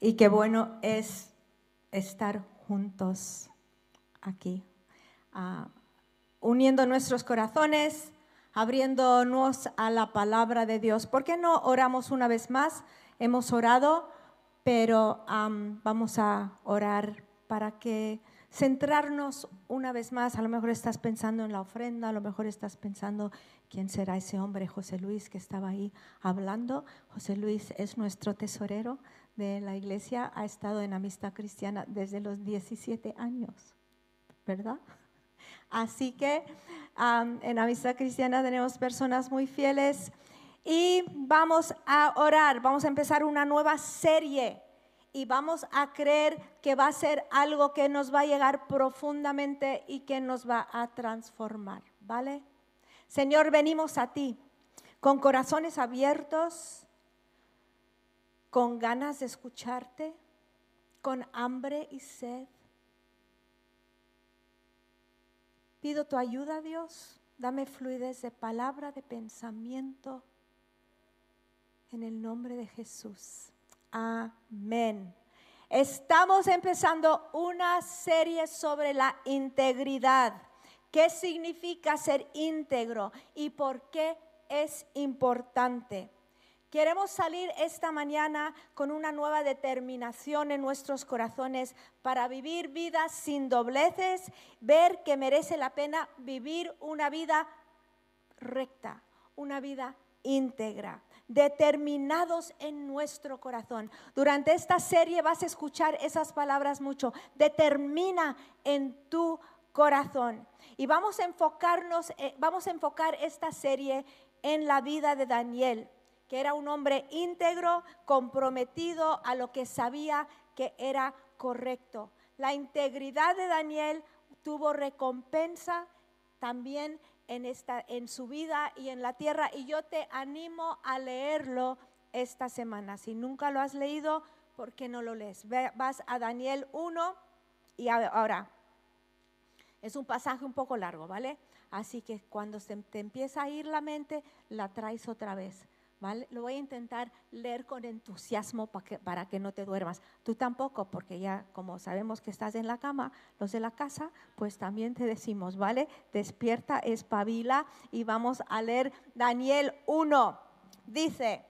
y qué bueno es estar juntos aquí, ah, uniendo nuestros corazones, abriéndonos a la palabra de Dios. ¿Por qué no oramos una vez más? Hemos orado, pero vamos a orar para que centrarnos una vez más. A lo mejor estás pensando en la ofrenda, a lo mejor estás pensando quién será ese hombre, José Luis, que estaba ahí hablando. José Luis es nuestro tesorero de la iglesia, ha estado en amistad cristiana desde los 17 años, ¿verdad? Así que en amistad cristiana tenemos personas muy fieles y vamos a orar, vamos a empezar una nueva serie y vamos a creer que va a ser algo que nos va a llegar profundamente y que nos va a transformar, ¿vale? Señor, venimos a ti con corazones abiertos, con ganas de escucharte, con hambre y sed. Pido tu ayuda, Dios. Dame fluidez de palabra, de pensamiento. En el nombre de Jesús. Amén. Estamos empezando una serie sobre la integridad. ¿Qué significa ser íntegro y por qué es importante? Queremos salir esta mañana con una nueva determinación en nuestros corazones para vivir vidas sin dobleces, ver que merece la pena vivir una vida recta, una vida íntegra determinados en nuestro corazón. Durante esta serie vas a escuchar esas palabras mucho. Determina en tu corazón. Y vamos a enfocarnos, eh, vamos a enfocar esta serie en la vida de Daniel, que era un hombre íntegro, comprometido a lo que sabía que era correcto. La integridad de Daniel tuvo recompensa también en, esta, en su vida y en la tierra y yo te animo a leerlo esta semana. Si nunca lo has leído, ¿por qué no lo lees? Vas a Daniel 1 y ahora es un pasaje un poco largo, ¿vale? Así que cuando se te empieza a ir la mente, la traes otra vez. Lo voy a intentar leer con entusiasmo para que, para que no te duermas. Tú tampoco, porque ya como sabemos que estás en la cama, los de la casa, pues también te decimos, ¿vale? Despierta, espabila y vamos a leer Daniel 1. Dice,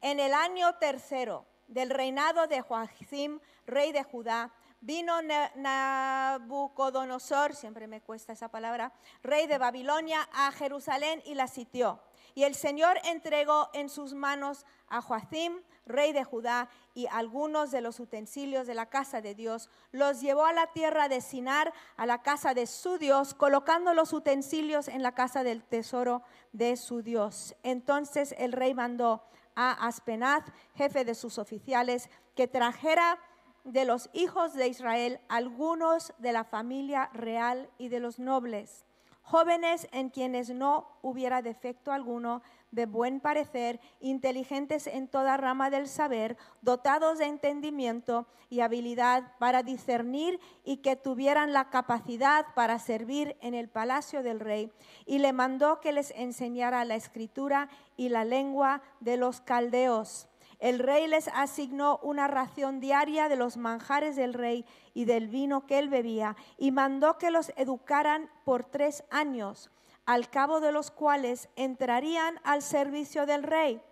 en el año tercero del reinado de Joachim, rey de Judá, vino Nabucodonosor, siempre me cuesta esa palabra, rey de Babilonia, a Jerusalén y la sitió. Y el Señor entregó en sus manos a Joacim, rey de Judá, y algunos de los utensilios de la casa de Dios. Los llevó a la tierra de Sinar, a la casa de su Dios, colocando los utensilios en la casa del tesoro de su Dios. Entonces el rey mandó a Aspenaz, jefe de sus oficiales, que trajera de los hijos de Israel algunos de la familia real y de los nobles jóvenes en quienes no hubiera defecto alguno, de buen parecer, inteligentes en toda rama del saber, dotados de entendimiento y habilidad para discernir y que tuvieran la capacidad para servir en el palacio del rey. Y le mandó que les enseñara la escritura y la lengua de los caldeos el rey les asignó una ración diaria de los manjares del rey y del vino que él bebía y mandó que los educaran por tres años, al cabo de los cuales entrarían al servicio del rey.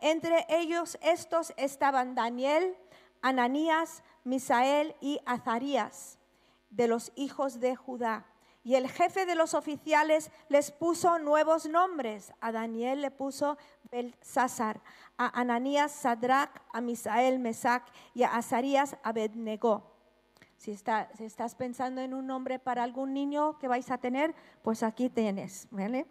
Entre ellos estos estaban Daniel, Ananías, Misael y Azarías, de los hijos de Judá. Y el jefe de los oficiales les puso nuevos nombres. A Daniel le puso Belsasar, a Ananías Sadrach, a Misael Mesac y a Azarías Abednego. Si, estás pensando en un nombre para algún niño que vais a tener, pues aquí tienes, ¿vale?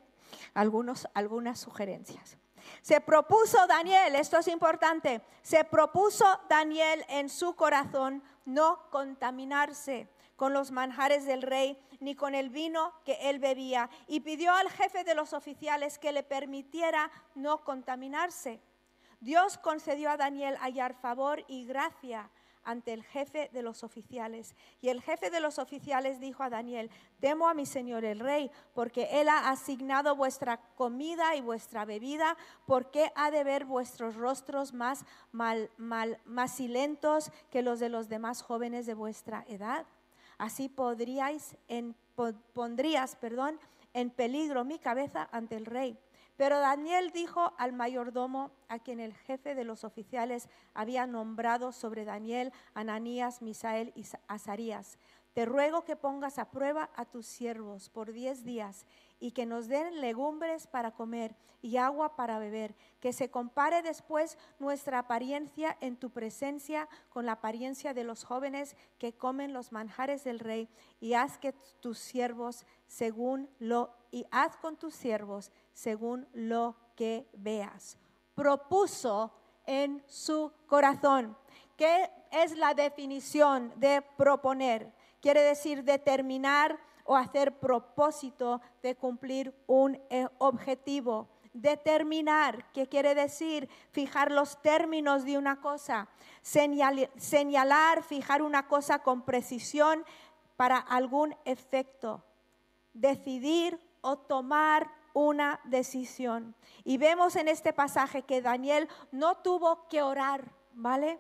Algunos, algunas sugerencias. Se propuso Daniel, esto es importante, se propuso Daniel en su corazón no contaminarse con los manjares del rey ni con el vino que él bebía y pidió al jefe de los oficiales que le permitiera no contaminarse. Dios concedió a Daniel hallar favor y gracia ante el jefe de los oficiales. Y el jefe de los oficiales dijo a Daniel, temo a mi señor el rey, porque él ha asignado vuestra comida y vuestra bebida, porque ha de ver vuestros rostros más, mal, más silentos que los de los demás jóvenes de vuestra edad. Así podríais en, pondrías, perdón, en peligro mi cabeza ante el rey. Pero Daniel dijo al mayordomo, a quien el jefe de los oficiales había nombrado sobre Daniel, Ananías, Misael y Azarías, te ruego que pongas a prueba a tus siervos por diez días y que nos den legumbres para comer y agua para beber, que se compare después nuestra apariencia en tu presencia con la apariencia de los jóvenes que comen los manjares del rey y haz que tus siervos según lo y haz con tus siervos según lo que veas. Propuso en su corazón. ¿Qué es la definición de proponer? Quiere decir determinar o hacer propósito de cumplir un eh, objetivo. Determinar, ¿qué quiere decir? Fijar los términos de una cosa. señalar, fijar una cosa con precisión para algún efecto decidir o tomar una decisión. Y vemos en este pasaje que Daniel no tuvo que orar, ¿vale?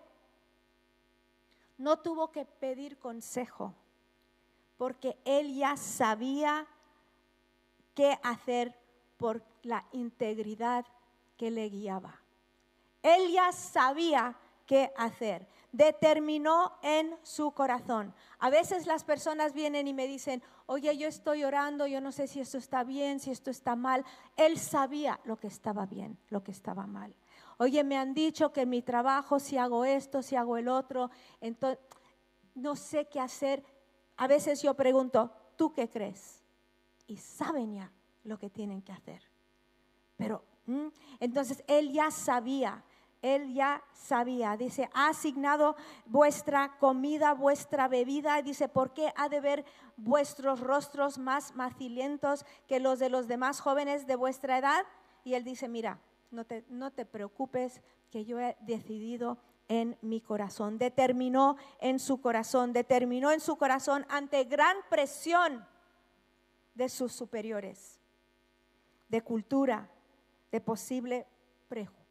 No tuvo que pedir consejo, porque él ya sabía qué hacer por la integridad que le guiaba. Él ya sabía qué hacer. Determinó en su corazón. A veces las personas vienen y me dicen, oye, yo estoy orando, yo no sé si esto está bien, si esto está mal. Él sabía lo que estaba bien, lo que estaba mal. Oye, me han dicho que en mi trabajo, si hago esto, si hago el otro, entonces no sé qué hacer. A veces yo pregunto, ¿tú qué crees? Y saben ya lo que tienen que hacer. Pero entonces él ya sabía él ya sabía. Dice, ha asignado vuestra comida, vuestra bebida. Dice, ¿por qué ha de ver vuestros rostros más macilientos que los de los demás jóvenes de vuestra edad? Y él dice, mira, no te, no te preocupes, que yo he decidido en mi corazón. Determinó en su corazón, determinó en su corazón ante gran presión de sus superiores, de cultura, de posible prejuicio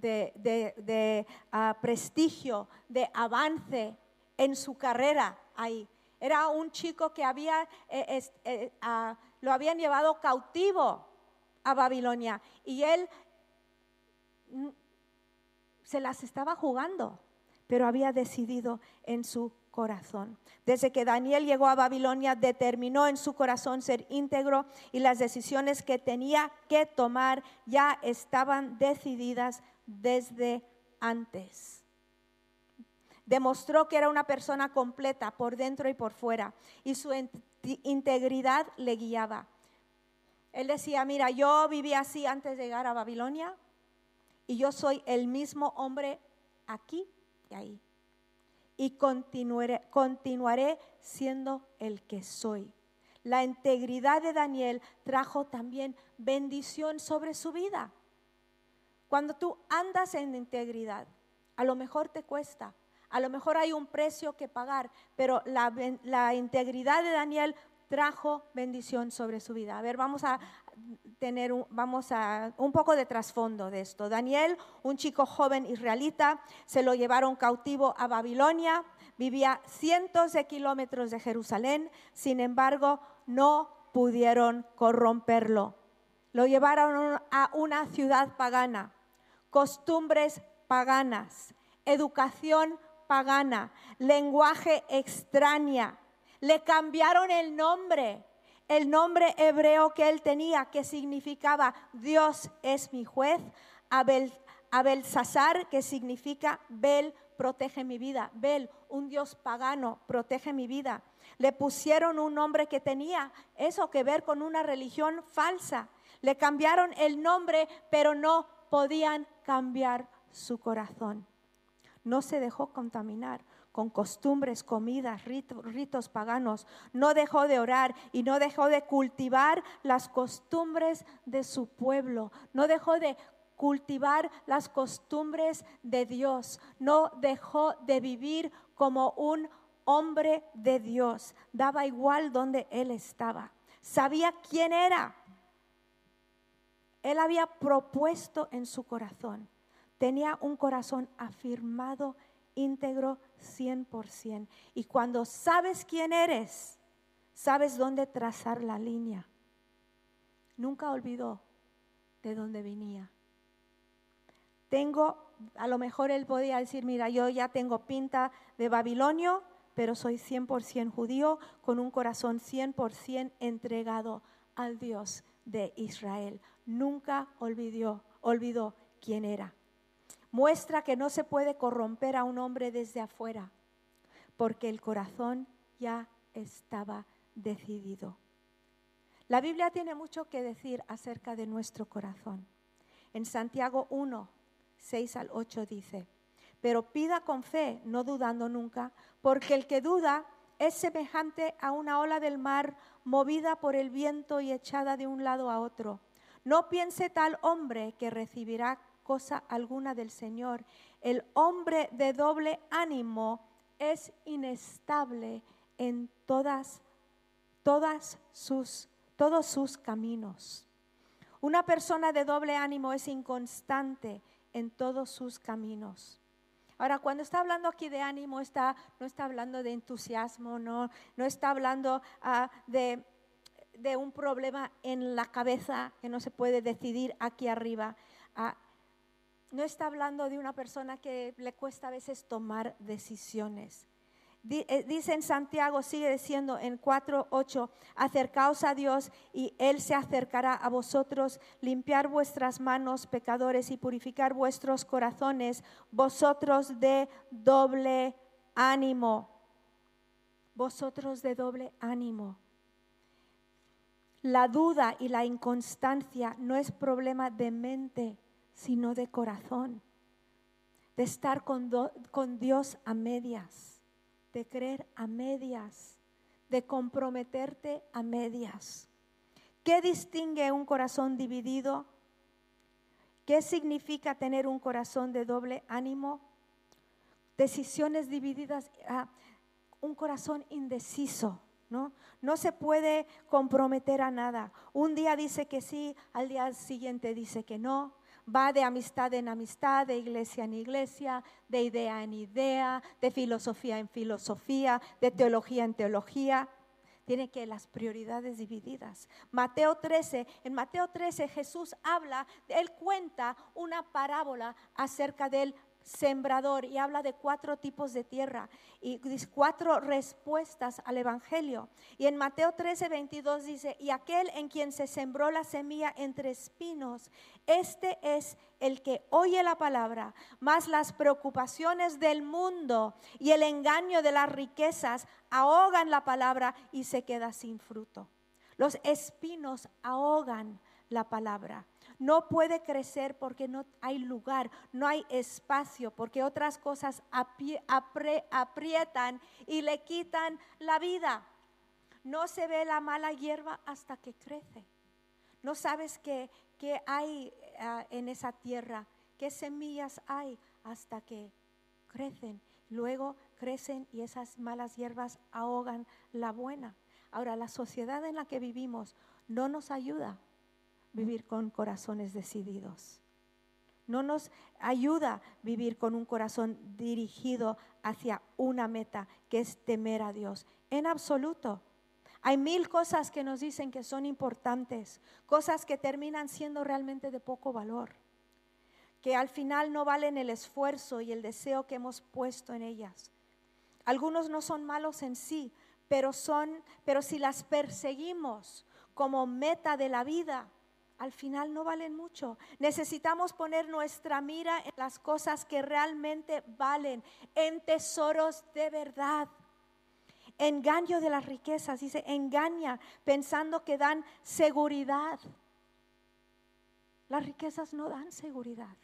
de, ah, prestigio, de avance en su carrera ahí. Era un chico que había, eh, eh, ah, lo habían llevado cautivo a Babilonia y él se las estaba jugando, pero había decidido en su corazón. Desde que Daniel llegó a Babilonia, determinó en su corazón ser íntegro y las decisiones que tenía que tomar ya estaban decididas desde antes. Demostró que era una persona completa por dentro y por fuera y su integridad le guiaba. Él decía, mira, yo viví así antes de llegar a Babilonia y yo soy el mismo hombre aquí y ahí y continuaré, continuaré siendo el que soy. La integridad de Daniel trajo también bendición sobre su vida. Cuando tú andas en integridad, a lo mejor te cuesta, a lo mejor hay un precio que pagar, pero la, la integridad de Daniel trajo bendición sobre su vida. A ver, vamos a tener un, vamos a, un poco de trasfondo de esto. Daniel, un chico joven israelita, se lo llevaron cautivo a Babilonia, vivía cientos de kilómetros de Jerusalén, sin embargo, no pudieron corromperlo. Lo llevaron a una ciudad pagana, costumbres paganas, educación pagana, lenguaje extraña. Le cambiaron el nombre el nombre hebreo que él tenía, que significaba Dios es mi juez, Abel, Abel-Sazar, que significa Bel protege mi vida, Bel, un Dios pagano, protege mi vida. Le pusieron un nombre que tenía eso que ver con una religión falsa. Le cambiaron el nombre, pero no podían cambiar su corazón. No se dejó contaminar con costumbres, comidas, ritos, paganos. No dejó de orar y no dejó de cultivar las costumbres de su pueblo. No dejó de cultivar las costumbres de Dios. No dejó de vivir como un hombre de Dios. Daba igual donde él estaba. Sabía quién era. Él había propuesto en su corazón. Tenía un corazón afirmado, íntegro, 100%. Y cuando sabes quién eres, sabes dónde trazar la línea. Nunca olvidó de dónde venía. Tengo, a lo mejor él podía decir, mira, yo ya tengo pinta de babilonio, pero soy 100% judío con un corazón 100% entregado al Dios de Israel. Nunca olvidó, olvidó quién era. Muestra que no se puede corromper a un hombre desde afuera, porque el corazón ya estaba decidido. La Biblia tiene mucho que decir acerca de nuestro corazón. En Santiago 1, 6 al 8 dice, pero pida con fe, no dudando nunca, porque el que duda es semejante a una ola del mar movida por el viento y echada de un lado a otro. No piense tal hombre que recibirá cosa alguna del Señor. El hombre de doble ánimo es inestable en todas, todas sus todos sus caminos. Una persona de doble ánimo es inconstante en todos sus caminos. Ahora, cuando está hablando aquí de ánimo, está, no está hablando de entusiasmo, no, no está hablando ah, de, de, un problema en la cabeza que no se puede decidir aquí arriba. Ah, no está hablando de una persona que le cuesta a veces tomar decisiones. Eh, dice en Santiago, sigue diciendo en 4.8, acercaos a Dios y Él se acercará a vosotros, limpiar vuestras manos, pecadores, y purificar vuestros corazones, vosotros de doble ánimo, vosotros de doble ánimo. La duda y la inconstancia no es problema de mente, sino de corazón, de estar con, con Dios a medias de creer a medias, de comprometerte a medias. ¿Qué distingue un corazón dividido? ¿Qué significa tener un corazón de doble ánimo? Decisiones divididas, ah, un corazón indeciso, ¿no? No se puede comprometer a nada. Un día dice que sí, al día siguiente dice que no va de amistad en amistad, de iglesia en iglesia, de idea en idea, de filosofía en filosofía, de teología en teología. Tiene que las prioridades divididas. Mateo 13, en Mateo 13 Jesús habla, él cuenta una parábola acerca del sembrador y habla de cuatro tipos de tierra y cuatro respuestas al Evangelio. Y en Mateo 13, 22 dice, y aquel en quien se sembró la semilla entre espinos, este es el que oye la palabra, mas las preocupaciones del mundo y el engaño de las riquezas ahogan la palabra y se queda sin fruto. Los espinos ahogan la palabra no puede crecer porque no hay lugar, no hay espacio, porque otras cosas aprietan y le quitan la vida. No se ve la mala hierba hasta que crece. No sabes qué, hay ah, en esa tierra, qué semillas hay hasta que crecen. Luego crecen y esas malas hierbas ahogan la buena. Ahora, la sociedad en la que vivimos no nos ayuda vivir con corazones decididos. No nos ayuda vivir con un corazón dirigido hacia una meta que es temer a Dios. En absoluto. Hay mil cosas que nos dicen que son importantes, cosas que terminan siendo realmente de poco valor, que al final no valen el esfuerzo y el deseo que hemos puesto en ellas. Algunos no son malos en sí, pero son, pero si las perseguimos como meta de la vida, al final no valen mucho. Necesitamos poner nuestra mira en las cosas que realmente valen, en tesoros de verdad. Engaño de las riquezas, dice, engaña pensando que dan seguridad. Las riquezas no dan seguridad.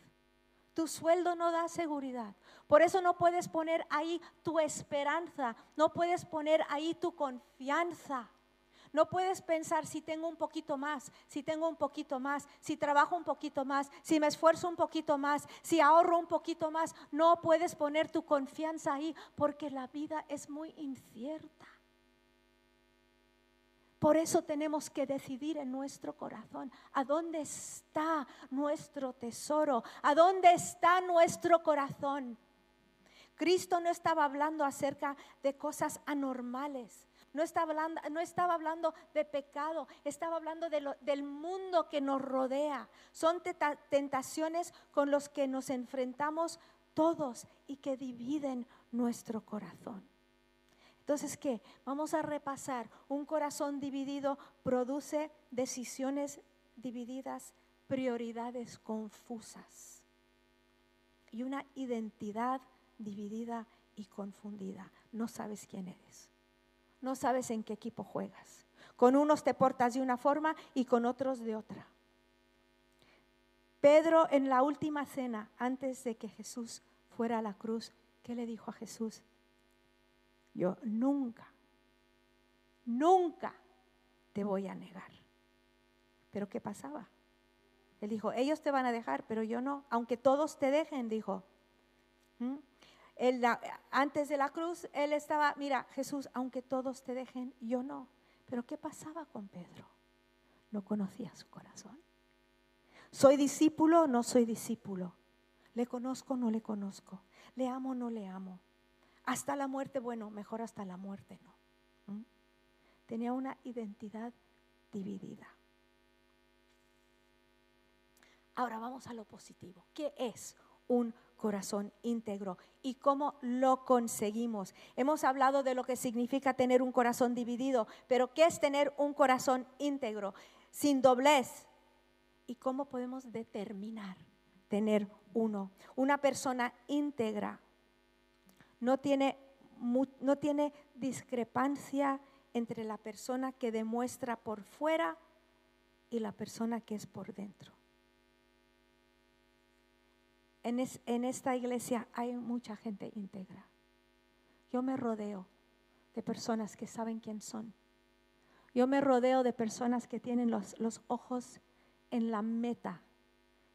Tu sueldo no da seguridad. Por eso no puedes poner ahí tu esperanza, no puedes poner ahí tu confianza. No puedes pensar si tengo un poquito más, si tengo un poquito más, si trabajo un poquito más, si me esfuerzo un poquito más, si ahorro un poquito más. No puedes poner tu confianza ahí porque la vida es muy incierta. Por eso tenemos que decidir en nuestro corazón a dónde está nuestro tesoro, a dónde está nuestro corazón. Cristo no estaba hablando acerca de cosas anormales. No estaba hablando, no estaba hablando de pecado, estaba hablando del mundo que nos rodea. Son tentaciones con los que nos enfrentamos todos y que dividen nuestro corazón. Entonces, ¿qué? Vamos a repasar. Un corazón dividido produce decisiones divididas, prioridades confusas y una identidad dividida y confundida. No sabes quién eres no sabes en qué equipo juegas. Con unos te portas de una forma y con otros de otra. Pedro en la última cena, antes de que Jesús fuera a la cruz, ¿qué le dijo a Jesús? Yo nunca, nunca te voy a negar. Pero ¿qué pasaba? Él dijo, ellos te van a dejar, pero yo no. Aunque todos te dejen, dijo. ¿Mm? Antes de la cruz, él estaba, mira, Jesús, aunque todos te dejen, yo no. Pero ¿qué pasaba con Pedro? No conocía su corazón. ¿Soy discípulo o no soy discípulo? ¿Le conozco o no le conozco? ¿Le amo o no le amo? Hasta la muerte, bueno, mejor hasta la muerte no. ¿Mm? Tenía una identidad dividida. Ahora vamos a lo positivo. ¿Qué es un corazón íntegro y cómo lo conseguimos. Hemos hablado de lo que significa tener un corazón dividido, pero ¿qué es tener un corazón íntegro, sin doblez? ¿Y cómo podemos determinar tener uno? Una persona íntegra no tiene, no tiene discrepancia entre la persona que demuestra por fuera y la persona que es por dentro en, esta iglesia hay mucha gente íntegra. Yo me rodeo de personas que saben quién son. Yo me rodeo de personas que tienen los, los, ojos en la meta,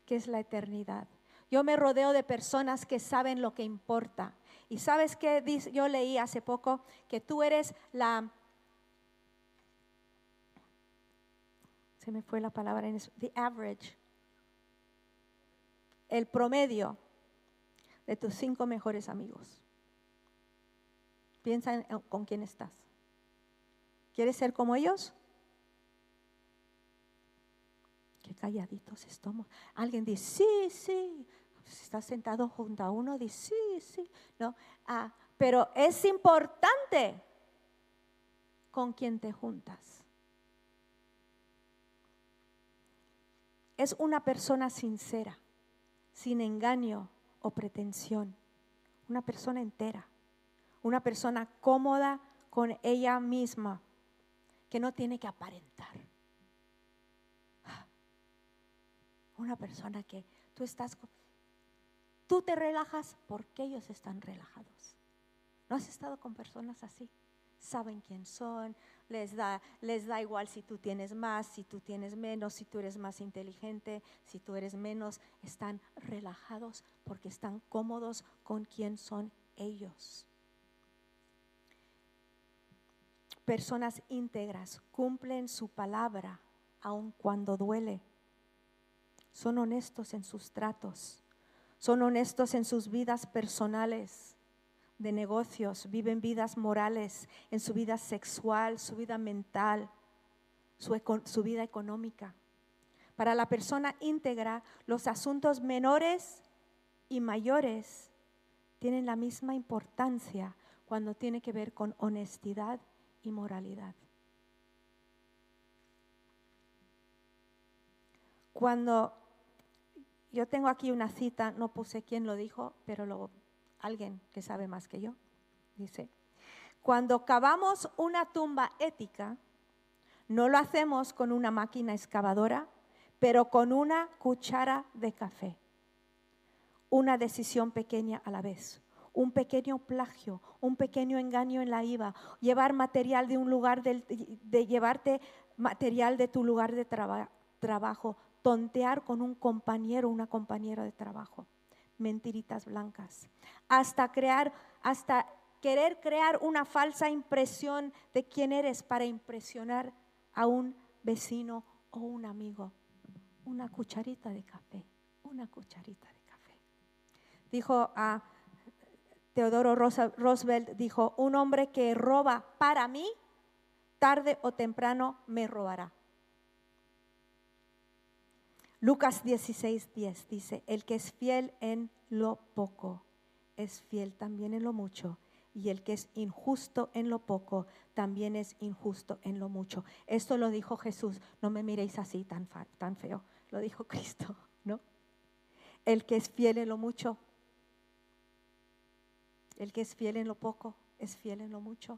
que es la eternidad. Yo me rodeo de personas que saben lo que importa. Y sabes que yo leí hace poco que tú eres la... Se me fue la palabra en eso. The average el promedio de tus cinco mejores amigos. Piensa en, con quién estás. ¿Quieres ser como ellos? Qué calladitos estamos. Alguien dice, sí, sí. Si estás sentado junto a uno, dice, sí, sí. No, ah, pero es importante con quién te juntas. Es una persona sincera sin engaño o pretensión. Una persona entera, una persona cómoda con ella misma, que no tiene que aparentar. Una persona que tú estás, tú te relajas porque ellos están relajados. ¿No has estado con personas así? Saben quién son, les da, les da igual si tú tienes más, si tú tienes menos, si tú eres más inteligente, si tú eres menos. Están relajados porque están cómodos con quién son ellos. Personas íntegras cumplen su palabra aun cuando duele. Son honestos en sus tratos. Son honestos en sus vidas personales de negocios, viven vidas morales, en su vida sexual, su vida mental, su, vida económica. Para la persona íntegra, los asuntos menores y mayores tienen la misma importancia cuando tiene que ver con honestidad y moralidad. Cuando yo tengo aquí una cita, no puse quién lo dijo, pero lo alguien que sabe más que yo, dice, cuando cavamos una tumba ética, no lo hacemos con una máquina excavadora, pero con una cuchara de café. Una decisión pequeña a la vez, un pequeño plagio, un pequeño engaño en la IVA, llevar material de un lugar de llevarte material de tu lugar de trabajo, tontear con un compañero o una compañera de trabajo, mentiritas blancas, hasta crear, hasta querer crear una falsa impresión de quién eres para impresionar a un vecino o un amigo. Una cucharita de café, una cucharita de café. Dijo a Teodoro Roosevelt, dijo, un hombre que roba para mí, tarde o temprano me robará. Lucas 16, 10 dice, el que es fiel en lo poco, es fiel también en lo mucho y el que es injusto en lo poco, también es injusto en lo mucho. Esto lo dijo Jesús, no me miréis así tan, tan feo, lo dijo Cristo, ¿no? El que es fiel en lo mucho, el que es fiel en lo poco, es fiel en lo mucho.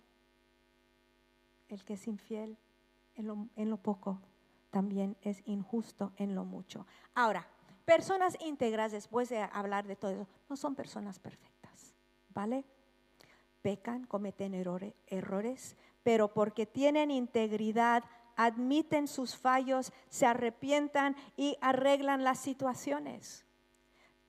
El que es infiel en lo, en lo poco, también es injusto en lo mucho. Ahora, personas íntegras, después de hablar de todo eso, no son personas perfectas, ¿vale? pecan, cometen errores, pero porque tienen integridad, admiten sus fallos, se arrepientan y arreglan las situaciones.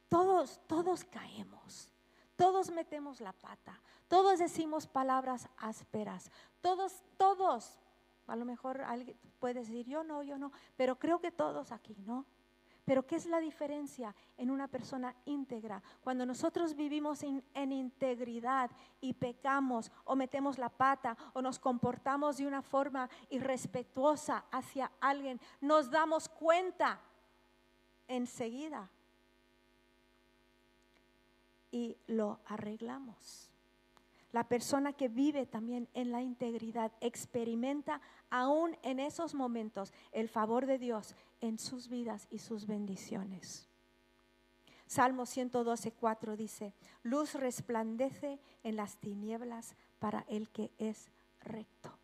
Todos, todos caemos, todos metemos la pata, todos decimos palabras ásperas, todos, todos, a lo mejor alguien puede decir, yo no, yo no, pero creo que todos aquí, ¿no? Pero ¿qué es la diferencia en una persona íntegra? Cuando nosotros vivimos en integridad y pecamos o metemos la pata o nos comportamos de una forma irrespetuosa hacia alguien, nos damos cuenta enseguida y lo arreglamos. La persona que vive también en la integridad experimenta aún en esos momentos el favor de Dios en sus vidas y sus bendiciones. Salmo 112, 4 dice, luz resplandece en las tinieblas para el que es recto.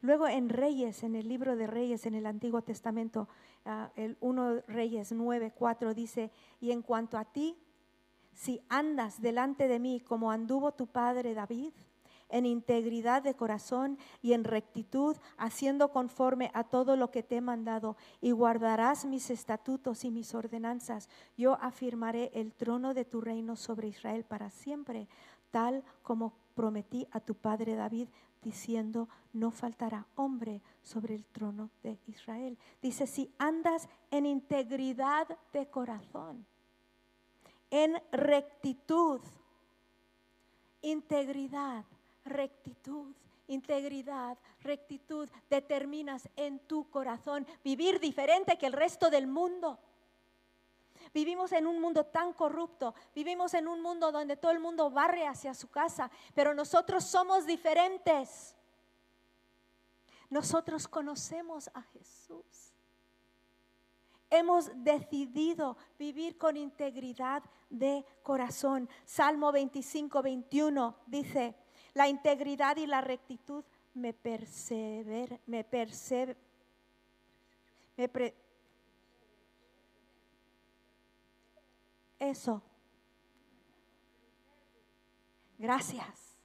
Luego en Reyes, en el libro de Reyes, en el Antiguo Testamento, ah, el 1 Reyes 9, 4 dice, y en cuanto a ti, si andas delante de mí como anduvo tu padre David, en integridad de corazón y en rectitud, haciendo conforme a todo lo que te he mandado, y guardarás mis estatutos y mis ordenanzas, yo afirmaré el trono de tu reino sobre Israel para siempre, tal como prometí a tu padre David, diciendo, no faltará hombre sobre el trono de Israel. Dice, si andas en integridad de corazón, en rectitud, integridad, rectitud, integridad, rectitud, determinas en tu corazón vivir diferente que el resto del mundo. Vivimos en un mundo tan corrupto, vivimos en un mundo donde todo el mundo barre hacia su casa, pero nosotros somos diferentes. Nosotros conocemos a Jesús. Hemos decidido vivir con integridad de corazón. Salmo 25, 21 dice, la integridad y la rectitud me persever, me persever, me eso. Gracias.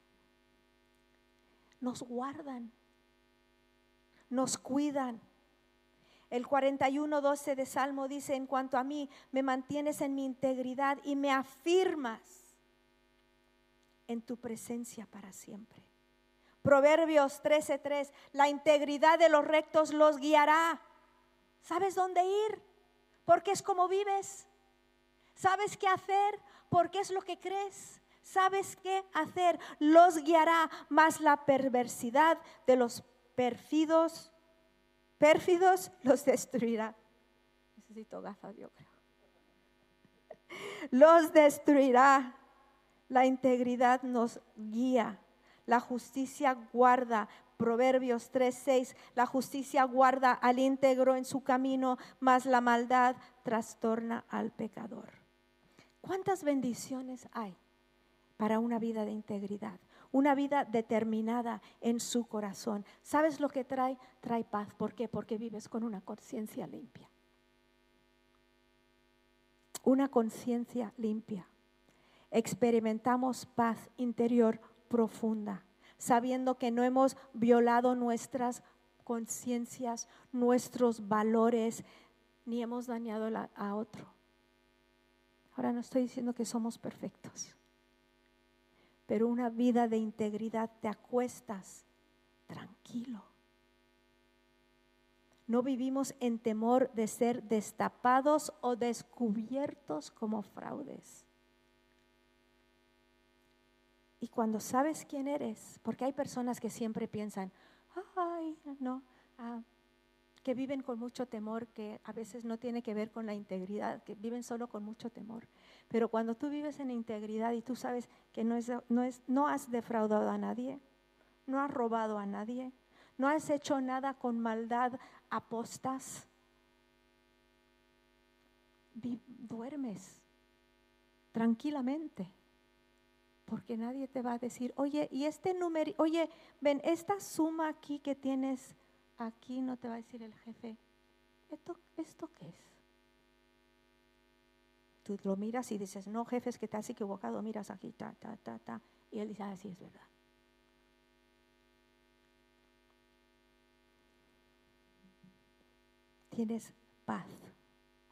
Nos guardan, nos cuidan. El 41.12 de Salmo dice, en cuanto a mí, me mantienes en mi integridad y me afirmas en tu presencia para siempre. Proverbios 13:3, la integridad de los rectos los guiará. ¿Sabes dónde ir? Porque es como vives. ¿Sabes qué hacer? Porque es lo que crees. ¿Sabes qué hacer? Los guiará, más la perversidad de los pérfidos, pérfidos los destruirá. Necesito gafas, yo creo. Los destruirá. La integridad nos guía. La justicia guarda. Proverbios 3:6. La justicia guarda al íntegro en su camino, mas la maldad trastorna al pecador. ¿Cuántas bendiciones hay para una vida de integridad? Una vida determinada en su corazón. ¿Sabes lo que trae? Trae paz. ¿Por qué? Porque vives con una conciencia limpia. Una conciencia limpia. experimentamos paz interior profunda, sabiendo que no hemos violado nuestras conciencias, nuestros valores, ni hemos dañado a otro. Ahora no estoy diciendo que somos perfectos, pero una vida de integridad te acuestas tranquilo. No vivimos en temor de ser destapados o descubiertos como fraudes. Y cuando sabes quién eres, porque hay personas que siempre piensan, ay, no, ah, que viven con mucho temor, que a veces no tiene que ver con la integridad, que viven solo con mucho temor. Pero cuando tú vives en integridad y tú sabes que no, has defraudado a nadie, no has robado a nadie, no has hecho nada con maldad apostas, duermes tranquilamente porque nadie te va a decir, oye, y este número, oye, ven, esta suma aquí que tienes aquí, no te va a decir el jefe, ¿esto, esto qué es? Tú lo miras y dices, no, jefe, es que te has equivocado, miras aquí, ta, ta, ta, ta. Y él dice, ah, es verdad. Tienes paz,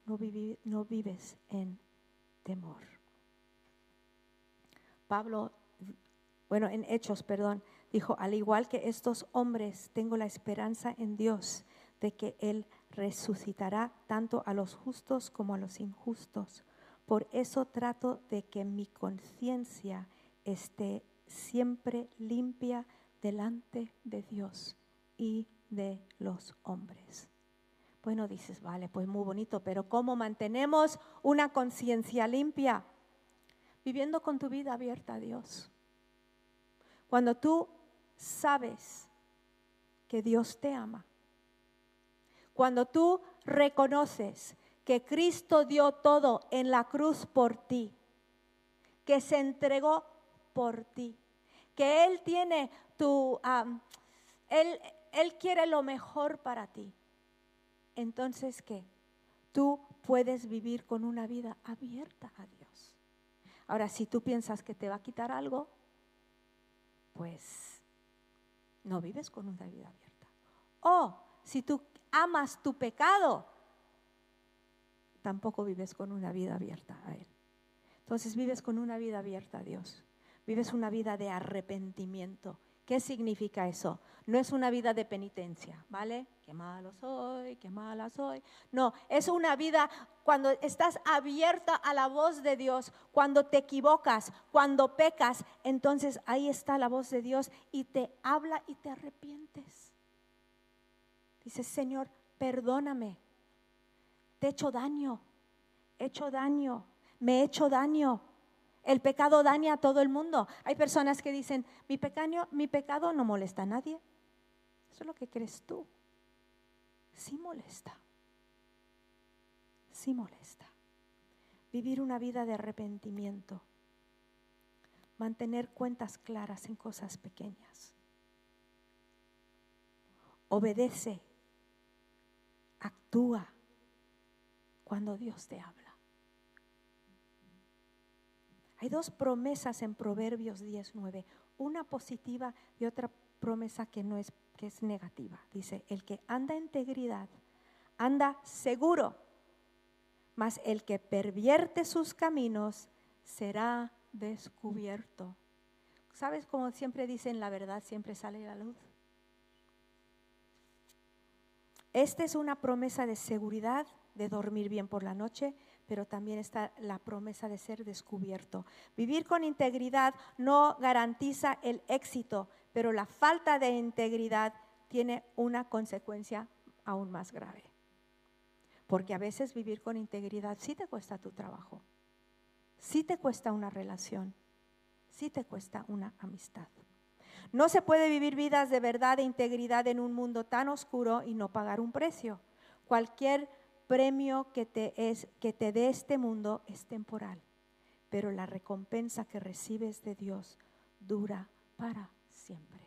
no, no vives en temor. Pablo, bueno, en Hechos, perdón, dijo, al igual que estos hombres, tengo la esperanza en Dios de que Él resucitará tanto a los justos como a los injustos. Por eso trato de que mi conciencia esté siempre limpia delante de Dios y de los hombres. Bueno, dices, vale, pues muy bonito, pero ¿cómo mantenemos una conciencia limpia? viviendo con tu vida abierta a Dios. Cuando tú sabes que Dios te ama. Cuando tú reconoces que Cristo dio todo en la cruz por ti, que se entregó por ti, que Él tiene tu, él, él quiere lo mejor para ti. Entonces, ¿qué? Tú puedes vivir con una vida abierta a Dios. Ahora, si tú piensas que te va a quitar algo, pues no vives con una vida abierta. O si tú amas tu pecado, tampoco vives con una vida abierta a Él. Entonces vives con una vida abierta a Dios. Vives una vida de arrepentimiento. ¿Qué significa eso? No es una vida de penitencia, ¿vale? Qué malo soy, qué mala soy. No, es una vida cuando estás abierta a la voz de Dios, cuando te equivocas, cuando pecas, entonces ahí está la voz de Dios y te habla y te arrepientes. Dices, Señor, perdóname. Te he hecho daño, he hecho daño, me he hecho daño el pecado daña a todo el mundo. Hay personas que dicen, mi pecado, mi pecado no molesta a nadie. Eso es lo que crees tú. Sí molesta. Sí molesta. Vivir una vida de arrepentimiento. Mantener cuentas claras en cosas pequeñas. Obedece. Actúa cuando Dios te habla. Hay dos promesas en Proverbios 19, una positiva y otra promesa que no es que es negativa. Dice, el que anda en integridad anda seguro, mas el que pervierte sus caminos será descubierto. ¿Sabes cómo siempre dicen la verdad siempre sale la luz? Esta es una promesa de seguridad, de dormir bien por la noche, pero también está la promesa de ser descubierto. Vivir con integridad no garantiza el éxito, pero la falta de integridad tiene una consecuencia aún más grave. Porque a veces vivir con integridad sí te cuesta tu trabajo, sí te cuesta una relación, sí te cuesta una amistad. No se puede vivir vidas de verdad e integridad en un mundo tan oscuro y no pagar un precio. Cualquier premio que te, es, que te dé este mundo es temporal, pero la recompensa que recibes de Dios dura para siempre.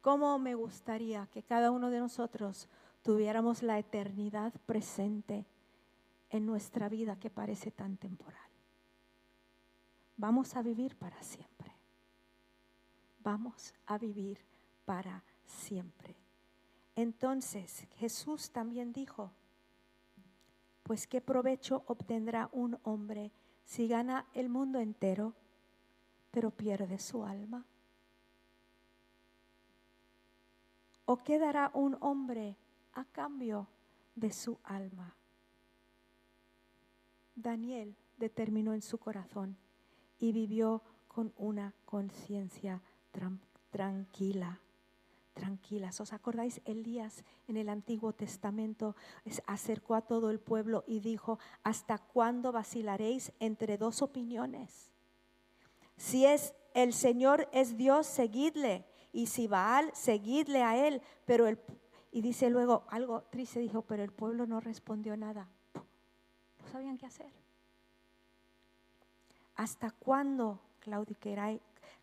¿Cómo me gustaría que cada uno de nosotros tuviéramos la eternidad presente en nuestra vida que parece tan temporal? vamos a vivir para siempre. Vamos a vivir para siempre. Entonces Jesús también dijo, pues qué provecho obtendrá un hombre si gana el mundo entero, pero pierde su alma. ¿O qué dará un hombre a cambio de su alma? Daniel determinó en su corazón y vivió con una conciencia tranquila. Tranquilas. ¿Os acordáis? Elías en el Antiguo Testamento acercó a todo el pueblo y dijo, ¿hasta cuándo vacilaréis entre dos opiniones? Si es el Señor es Dios, seguidle. Y si Baal, seguidle a él. Pero el, y dice luego algo triste, dijo, pero el pueblo no respondió nada. No sabían qué hacer. ¿Hasta cuándo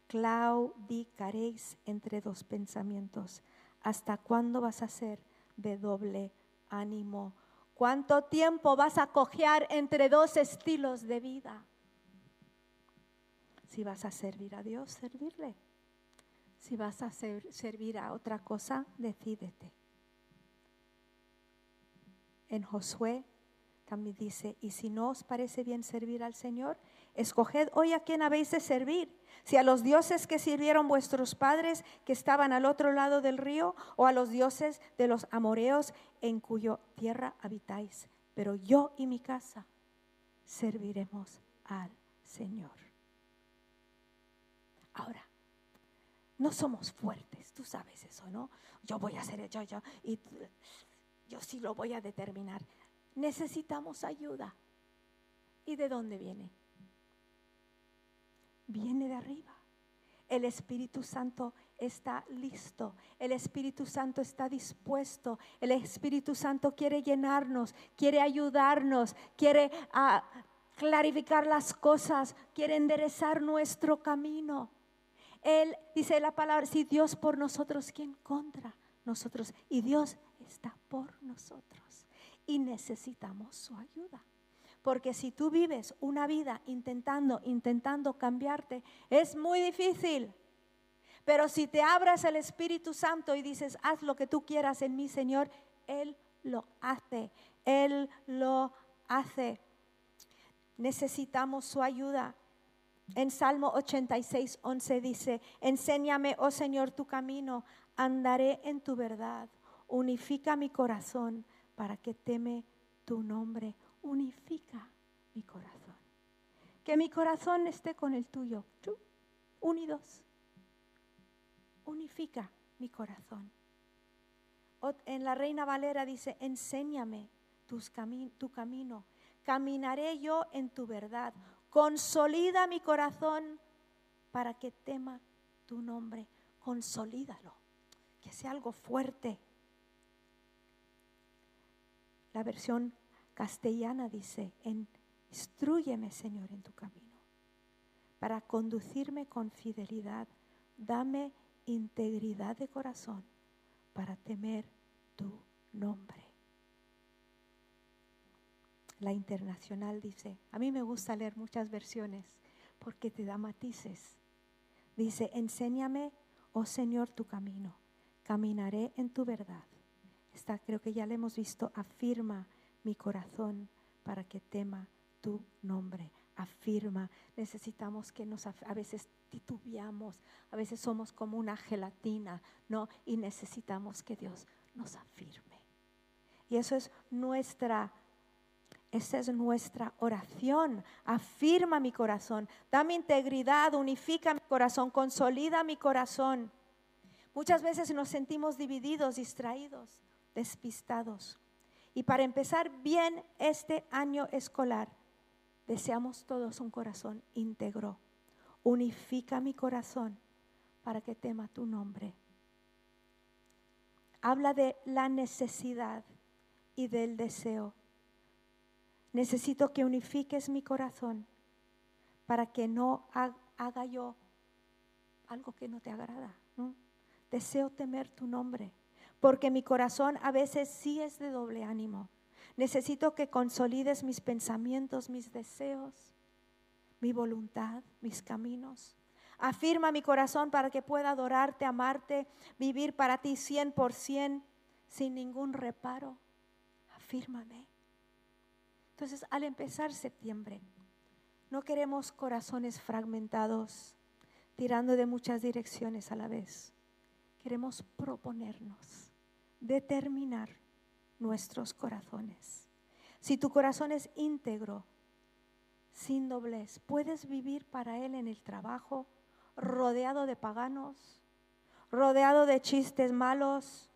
claudicaréis entre dos pensamientos? ¿Hasta cuándo vas a ser de doble ánimo? ¿Cuánto tiempo vas a cojear entre dos estilos de vida? Si vas a servir a Dios, servirle. Si vas a servir a otra cosa, decídete. En Josué también dice, y si no os parece bien servir al Señor, escoged hoy a quién habéis de servir, si a los dioses que sirvieron vuestros padres que estaban al otro lado del río, o a los dioses de los amoreos en cuyo tierra habitáis. Pero yo y mi casa serviremos al Señor. Ahora, no somos fuertes, tú sabes eso, ¿no? Yo voy a hacer yo, yo, y yo sí lo voy a determinar necesitamos ayuda. ¿Y de dónde viene? Viene de arriba. El Espíritu Santo está listo. El Espíritu Santo está dispuesto. El Espíritu Santo quiere llenarnos, quiere ayudarnos, quiere ah, clarificar las cosas, quiere enderezar nuestro camino. Él dice la palabra, si Dios por nosotros, ¿quién contra nosotros? Y Dios está por nosotros y necesitamos su ayuda. Porque si tú vives una vida intentando, intentando cambiarte, es muy difícil. Pero si te abras el Espíritu Santo y dices, haz lo que tú quieras en mí, Señor, Él lo hace. Él lo hace. Necesitamos su ayuda. En Salmo 86, 11 dice, enséñame, oh Señor, tu camino, andaré en tu verdad, unifica mi corazón para que teme tu nombre. Unifica mi corazón. Que mi corazón esté con el tuyo. Unidos. Unifica mi corazón. En la Reina Valera dice, enséñame tu camino. Caminaré yo en tu verdad. Consolida mi corazón para que tema tu nombre. Consolídalo. Que sea algo fuerte la versión castellana dice, instruyeme Señor en tu camino, para conducirme con fidelidad, dame integridad de corazón para temer tu nombre. La internacional dice, a mí me gusta leer muchas versiones porque te da matices. Dice, enséñame, oh Señor, tu camino, caminaré en tu verdad creo que ya le hemos visto, afirma mi corazón para que tema tu nombre. Afirma, necesitamos que nos, a veces titubeamos, a veces somos como una gelatina, ¿no? Y necesitamos que Dios nos afirme. Y eso es nuestra esa es nuestra oración. Afirma mi corazón, dame integridad, unifica mi corazón, consolida mi corazón. Muchas veces nos sentimos divididos, distraídos despistados. Y para empezar bien este año escolar, deseamos todos un corazón íntegro. Unifica mi corazón para que tema tu nombre. Habla de la necesidad y del deseo. Necesito que unifiques mi corazón para que no haga yo algo que no te agrada. Deseo temer tu nombre porque mi corazón a veces sí es de doble ánimo. Necesito que consolides mis pensamientos, mis deseos, mi voluntad, mis caminos. Afirma mi corazón para que pueda adorarte, amarte, vivir para ti 100% sin ningún reparo. Afírmame. Entonces, al empezar septiembre, no queremos corazones fragmentados, tirando de muchas direcciones a la vez. Queremos proponernos, determinar nuestros corazones. Si tu corazón es íntegro, sin doblez, puedes vivir para Él en el trabajo, rodeado de paganos, rodeado de chistes malos,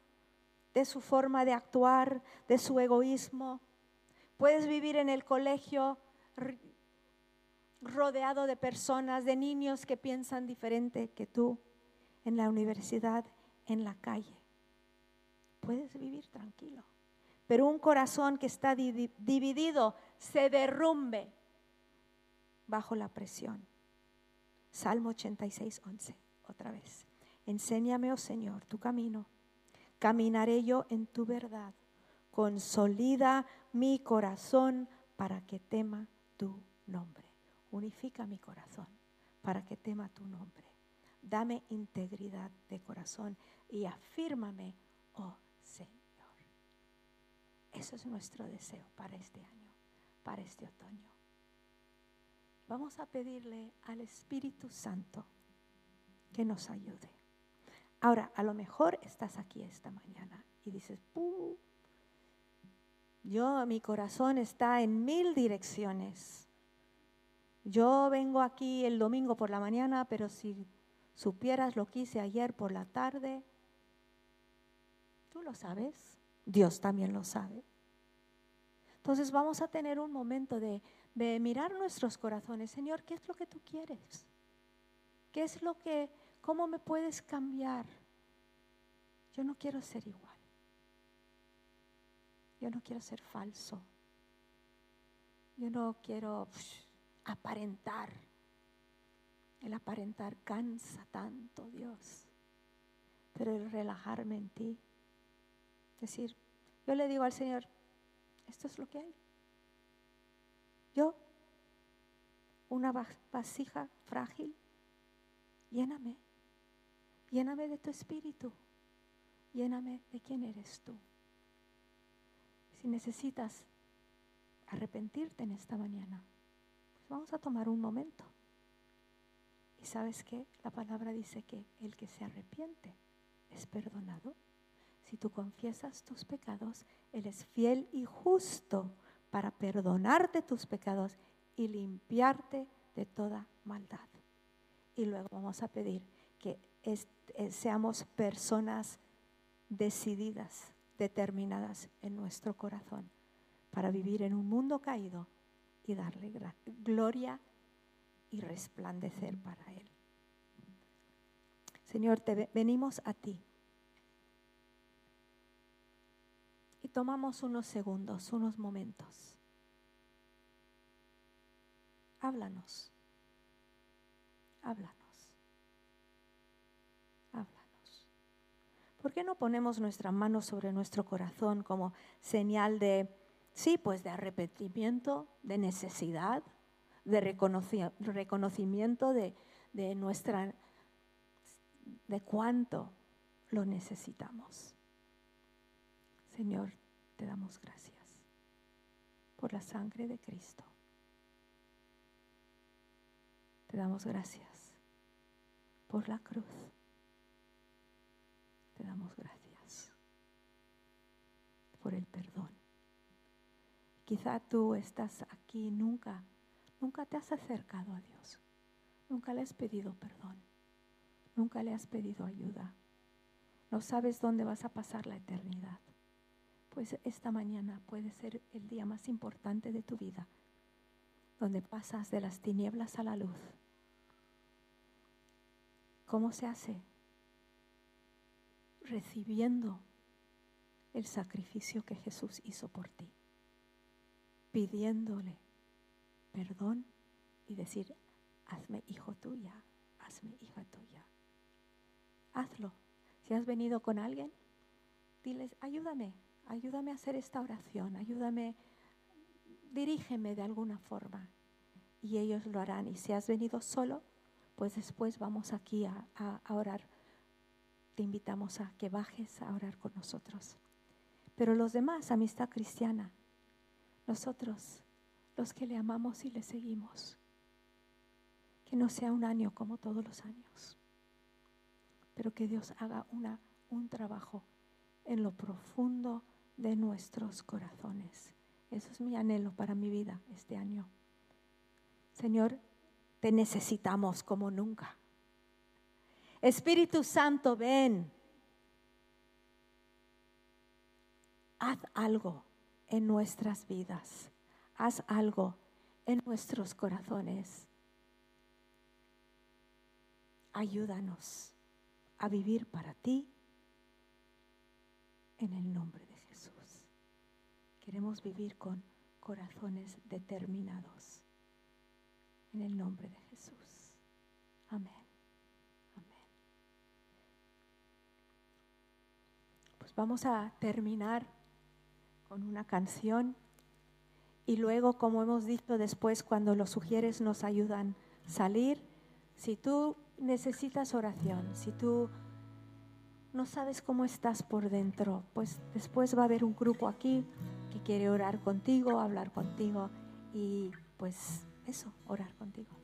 de su forma de actuar, de su egoísmo. Puedes vivir en el colegio rodeado de personas, de niños que piensan diferente que tú, en la universidad, en la calle. Puedes vivir tranquilo. Pero un corazón que está dividido se derrumbe bajo la presión. Salmo 86, 11, otra vez. Enséñame, oh Señor, tu camino. Caminaré yo en tu verdad. Consolida mi corazón para que tema tu nombre unifica mi corazón para que tema tu nombre. Dame integridad de corazón y afírmame, oh. Eso es nuestro deseo para este año, para este otoño. Vamos a pedirle al Espíritu Santo que nos ayude. Ahora, a lo mejor estás aquí esta mañana y dices, yo, mi corazón está en mil direcciones yo vengo aquí el domingo por la mañana, pero si supieras lo que hice ayer por la tarde, tú lo sabes, Dios también lo sabe. Entonces vamos a tener un momento de, mirar nuestros corazones. Señor, ¿qué es lo que tú quieres? ¿Qué es lo que, cómo me puedes cambiar? Yo no quiero ser igual. Yo no quiero ser falso. Yo no quiero aparentar. El aparentar cansa tanto, Dios. Pero el relajarme en ti. Decir, yo le digo al Señor, esto es lo que hay. Yo, una vasija frágil, lléname. Lléname de tu espíritu. Lléname de quién eres tú. Si necesitas arrepentirte en esta mañana, vamos a tomar un momento. Y sabes que la palabra dice que el que se arrepiente es perdonado. Si tú confiesas tus pecados, Él es fiel y justo para perdonarte tus pecados y limpiarte de toda maldad. Y luego vamos a pedir que eh, seamos personas decididas, determinadas en nuestro corazón para vivir en un mundo caído y darle gloria y resplandecer para Él. Señor, te venimos a ti y tomamos unos segundos, unos momentos. Háblanos, háblanos, háblanos. ¿Por qué no ponemos nuestra mano sobre nuestro corazón como señal de Sí, pues de arrepentimiento, de necesidad, de reconocimiento de, de nuestra, de cuánto lo necesitamos. Señor, te damos gracias por la sangre de Cristo. Te damos gracias por la cruz. Te damos gracias por el perdón. Quizá tú estás aquí nunca, nunca te has acercado a Dios, nunca le has pedido perdón, nunca le has pedido ayuda, no sabes dónde vas a pasar la eternidad. Pues esta mañana puede ser el día más importante de tu vida, donde pasas de las tinieblas a la luz. ¿Cómo se hace? Recibiendo el sacrificio que Jesús hizo por ti pidiéndole perdón y decir, hazme hijo tuya, hazme hija tuya. Hazlo. Si has venido con alguien, diles, ayúdame, ayúdame a hacer esta oración, ayúdame, dirígeme de alguna forma. y ellos lo harán. Y si has venido solo, pues después vamos aquí a, orar. Te invitamos a que bajes a orar con nosotros. Pero los demás, amistad cristiana, nosotros, los que le amamos y le seguimos, que no sea un año como todos los años, pero que Dios haga una, un trabajo en lo profundo de nuestros corazones. Eso es mi anhelo para mi vida este año. Señor, te necesitamos como nunca. Espíritu Santo, ven. Haz algo en nuestras vidas. Haz algo en nuestros corazones. Ayúdanos a vivir para ti en el nombre de. Queremos vivir con corazones determinados en el nombre de Jesús. Amén. Pues vamos a terminar con una canción y luego, como hemos dicho después, cuando los sugieres nos ayudan a salir, si tú necesitas oración, si tú no sabes cómo estás por dentro, pues después va a haber un grupo aquí que quiere orar contigo, hablar contigo y pues eso, orar contigo.